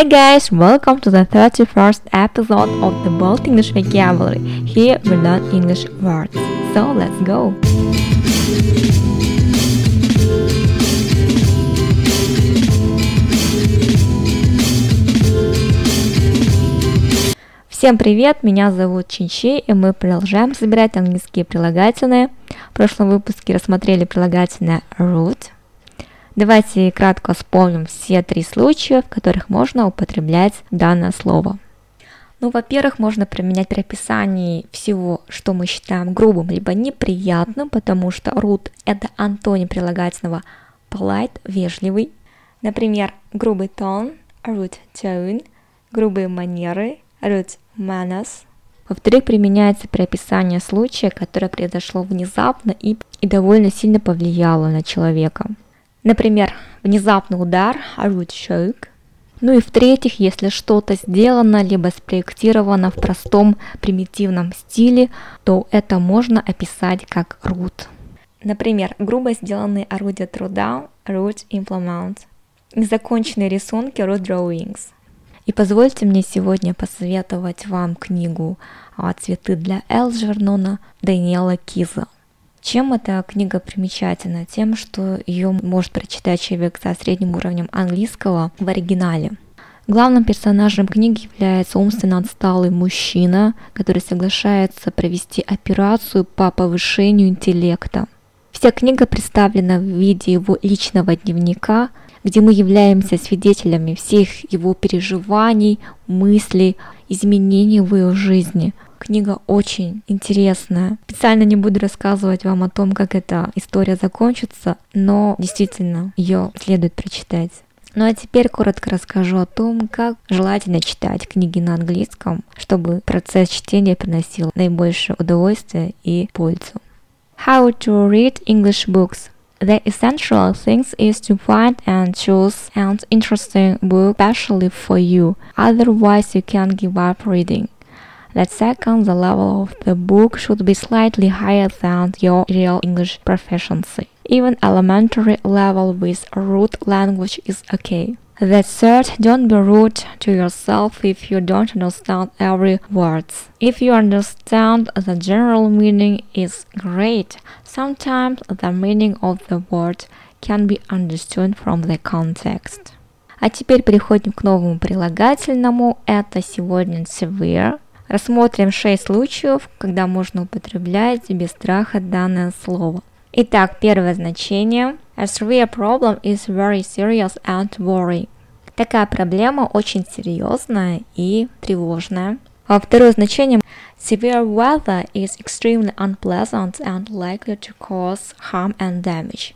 Hi guys, welcome to the 31st episode of the Bold English Vocabulary. Here we learn English words. So let's go! Всем привет, меня зовут Чинчи, и мы продолжаем собирать английские прилагательные. В прошлом выпуске рассмотрели прилагательное root. Давайте кратко вспомним все три случая, в которых можно употреблять данное слово. Ну, во-первых, можно применять при описании всего, что мы считаем грубым либо неприятным, потому что root – это антоним прилагательного polite – вежливый. Например, грубый тон – rude tone, грубые манеры – rude manners. Во-вторых, применяется при описании случая, которое произошло внезапно и, и довольно сильно повлияло на человека. Например, внезапный удар, rude shock. Ну и в-третьих, если что-то сделано либо спроектировано в простом примитивном стиле, то это можно описать как rude. Например, грубо сделанные орудия труда, rude implements. Незаконченные рисунки, rude drawings – и позвольте мне сегодня посоветовать вам книгу «Цветы для Элджернона» Даниэла Киза. Чем эта книга примечательна? Тем, что ее может прочитать человек со средним уровнем английского в оригинале. Главным персонажем книги является умственно отсталый мужчина, который соглашается провести операцию по повышению интеллекта. Вся книга представлена в виде его личного дневника, где мы являемся свидетелями всех его переживаний, мыслей, изменений в его жизни. Книга очень интересная. Специально не буду рассказывать вам о том, как эта история закончится, но действительно ее следует прочитать. Ну а теперь коротко расскажу о том, как желательно читать книги на английском, чтобы процесс чтения приносил наибольшее удовольствие и пользу. How to read English books The essential thing is to find and choose an interesting book especially for you, otherwise you can give up reading. The second, the level of the book should be slightly higher than your real English proficiency. Even elementary level with root language is okay. That third, don't be rude to yourself if you don't understand every word. If you understand the general meaning is great. Sometimes the meaning of the word can be understood from the context. А теперь переходим к новому прилагательному. Это сегодня severe. Рассмотрим 6 случаев, когда можно употреблять без страха данное слово. Итак, первое значение. A severe problem is very serious and worrying. Такая проблема очень серьезная и тревожная. А второе значение Severe weather is extremely unpleasant and likely to cause harm and damage.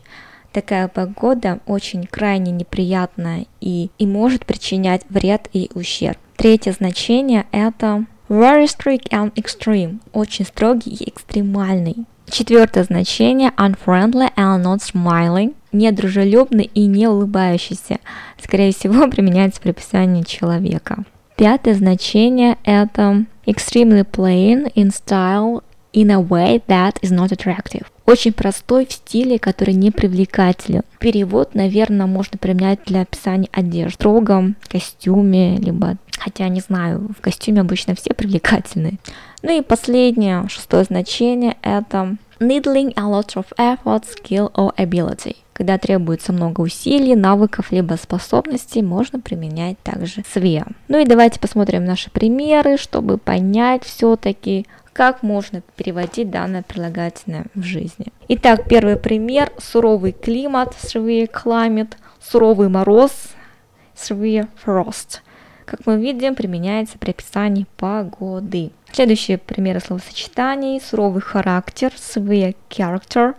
Такая погода очень крайне неприятная и, и может причинять вред и ущерб. Третье значение это very strict and extreme, очень строгий и экстремальный. Четвертое значение unfriendly and not smiling, недружелюбный и не улыбающийся. Скорее всего, применяется при описании человека. Пятое значение это extremely plain in style in a way that is not attractive. Очень простой в стиле, который не привлекателен. Перевод, наверное, можно применять для описания одежды. В строгом костюме, либо, хотя не знаю, в костюме обычно все привлекательные. Ну и последнее, шестое значение, это needling a lot of effort, skill or ability. Когда требуется много усилий, навыков либо способностей, можно применять также све. Ну и давайте посмотрим наши примеры, чтобы понять все-таки, как можно переводить данное прилагательное в жизни. Итак, первый пример. Суровый климат, severe climate, суровый мороз, severe frost. Как мы видим, применяется при описании погоды. Следующие примеры словосочетаний. Суровый характер, severe character,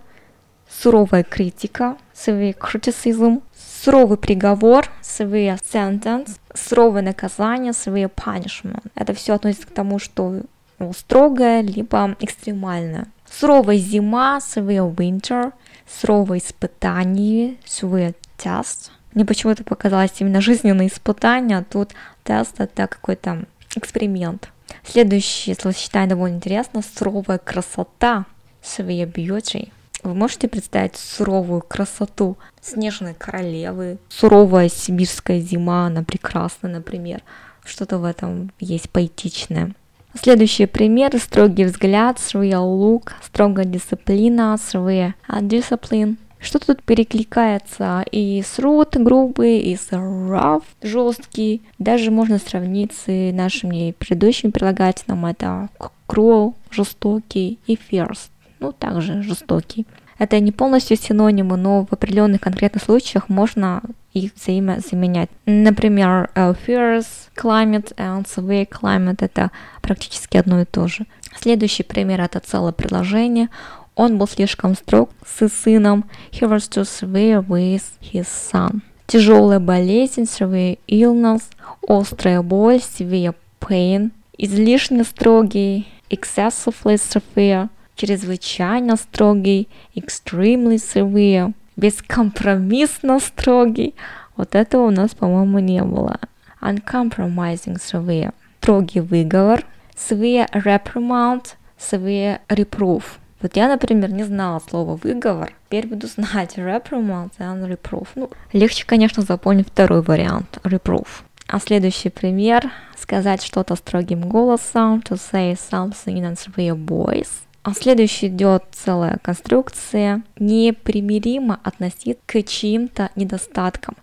суровая критика, severe criticism, суровый приговор, severe sentence, суровое наказание, severe punishment. Это все относится к тому, что ну, строгое, либо экстремальное. Суровая зима, severe winter, суровое испытание, severe test. Мне почему-то показалось именно жизненное испытание, а тут тест это какой-то эксперимент. Следующее словосочетание довольно интересно. Суровая красота, severe beauty. Вы можете представить суровую красоту снежной королевы, суровая сибирская зима, она прекрасна, например. Что-то в этом есть поэтичное. Следующий пример – строгий взгляд, real look, строгая дисциплина, real discipline. Что тут перекликается и с root грубый, и с rough жесткий. Даже можно сравнить с нашими предыдущими прилагательным. Это cruel, жестокий и fierce, ну также жестокий. Это не полностью синонимы, но в определенных конкретных случаях можно их взаимозаменять. Например, э, fierce climate and severe climate это практически одно и то же. Следующий пример это целое предложение. Он был слишком строг с сыном. He was too severe with his son. Тяжелая болезнь, severe illness, острая боль, severe pain, излишне строгий, excessively severe, чрезвычайно строгий, extremely severe, бескомпромиссно строгий. Вот этого у нас, по-моему, не было. Uncompromising severe, строгий выговор, severe reprimand, severe reproof. Вот я, например, не знала слова выговор, теперь буду знать reprimand и reproof. Ну, легче, конечно, запомнить второй вариант, reproof. А следующий пример – сказать что-то строгим голосом, to say something in a severe voice. А следующий идет целая конструкция. Непримиримо относиться к чьим-то недостаткам.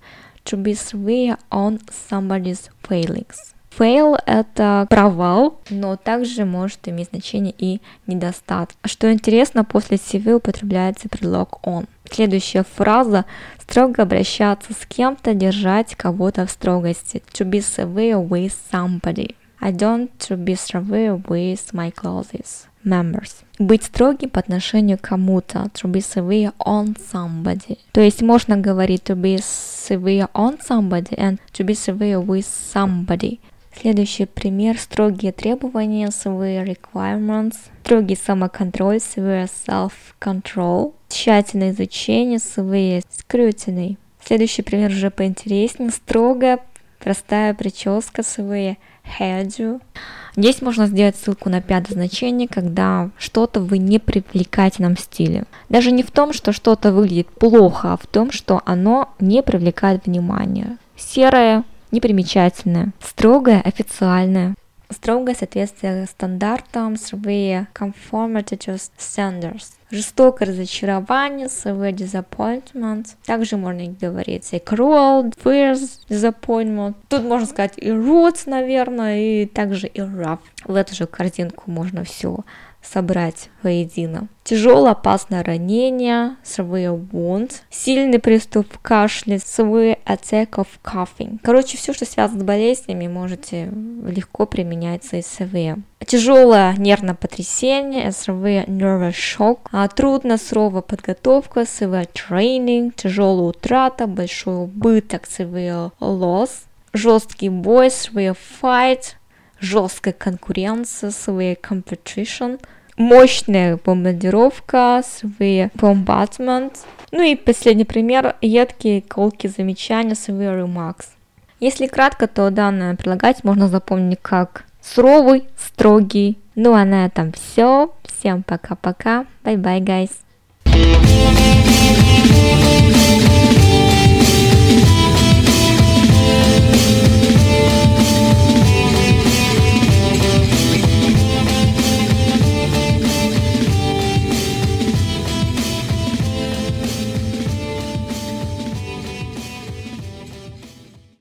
To be severe on somebody's failings. Fail — это провал, но также может иметь значение и недостаток. Что интересно, после severe употребляется предлог on. Следующая фраза – строго обращаться с кем-то, держать кого-то в строгости. To be severe with somebody. I don't to be severe with my closest members. Быть строгим по отношению к кому-то. To be severe on somebody. То есть можно говорить to be severe on somebody and to be severe with somebody. Следующий пример – строгие требования, severe requirements, строгий самоконтроль, severe self-control, тщательное изучение, severe scrutiny. Следующий пример уже поинтереснее – строгая, простая прическа, severe hairdo. Здесь можно сделать ссылку на пятое значение, когда что-то в непривлекательном стиле. Даже не в том, что что-то выглядит плохо, а в том, что оно не привлекает внимания. Серое, непримечательное, строгое, официальное, строгое соответствие стандартам, severe conformity to standards, жестокое разочарование, severe disappointment. Также можно говорить и cruel, fierce disappointment. Тут можно сказать и rude, наверное, и также и rough. В эту же корзинку можно все собрать воедино. Тяжелое опасное ранение, severe wound, сильный приступ кашля, severe attack of coughing. Короче, все, что связано с болезнями, можете легко применять с severe. Тяжелое нервное потрясение, severe nervous shock. А трудно, суровая подготовка, severe training. Тяжелая утрата, большой убыток, severe loss. Жесткий бой, severe fight жесткая конкуренция, свои competition, мощная бомбардировка, свои bombardment. Ну и последний пример, едкие колки замечания, свои remarks. Если кратко, то данное прилагать можно запомнить как суровый, строгий. Ну а на этом все. Всем пока-пока. Bye-bye, guys.